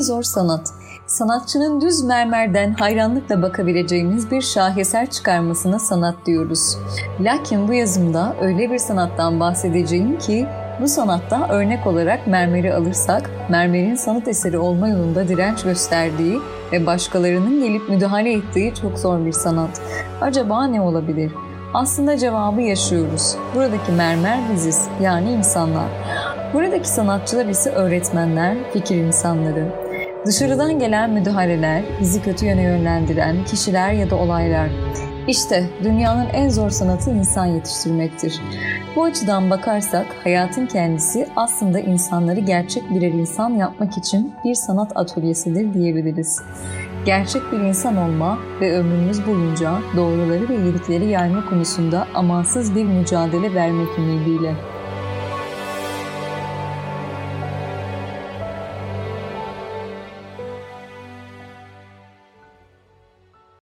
zor sanat. Sanatçının düz mermerden hayranlıkla bakabileceğimiz bir şaheser çıkarmasına sanat diyoruz. Lakin bu yazımda öyle bir sanattan bahsedeceğim ki bu sanatta örnek olarak mermeri alırsak, mermerin sanat eseri olma yolunda direnç gösterdiği ve başkalarının gelip müdahale ettiği çok zor bir sanat. Acaba ne olabilir? Aslında cevabı yaşıyoruz. Buradaki mermer biziz, yani insanlar. Buradaki sanatçılar ise öğretmenler, fikir insanları. Dışarıdan gelen müdahaleler, bizi kötü yöne yönlendiren kişiler ya da olaylar. İşte dünyanın en zor sanatı insan yetiştirmektir. Bu açıdan bakarsak hayatın kendisi aslında insanları gerçek birer insan yapmak için bir sanat atölyesidir diyebiliriz. Gerçek bir insan olma ve ömrümüz boyunca doğruları ve iyilikleri yayma konusunda amansız bir mücadele vermek ümidiyle.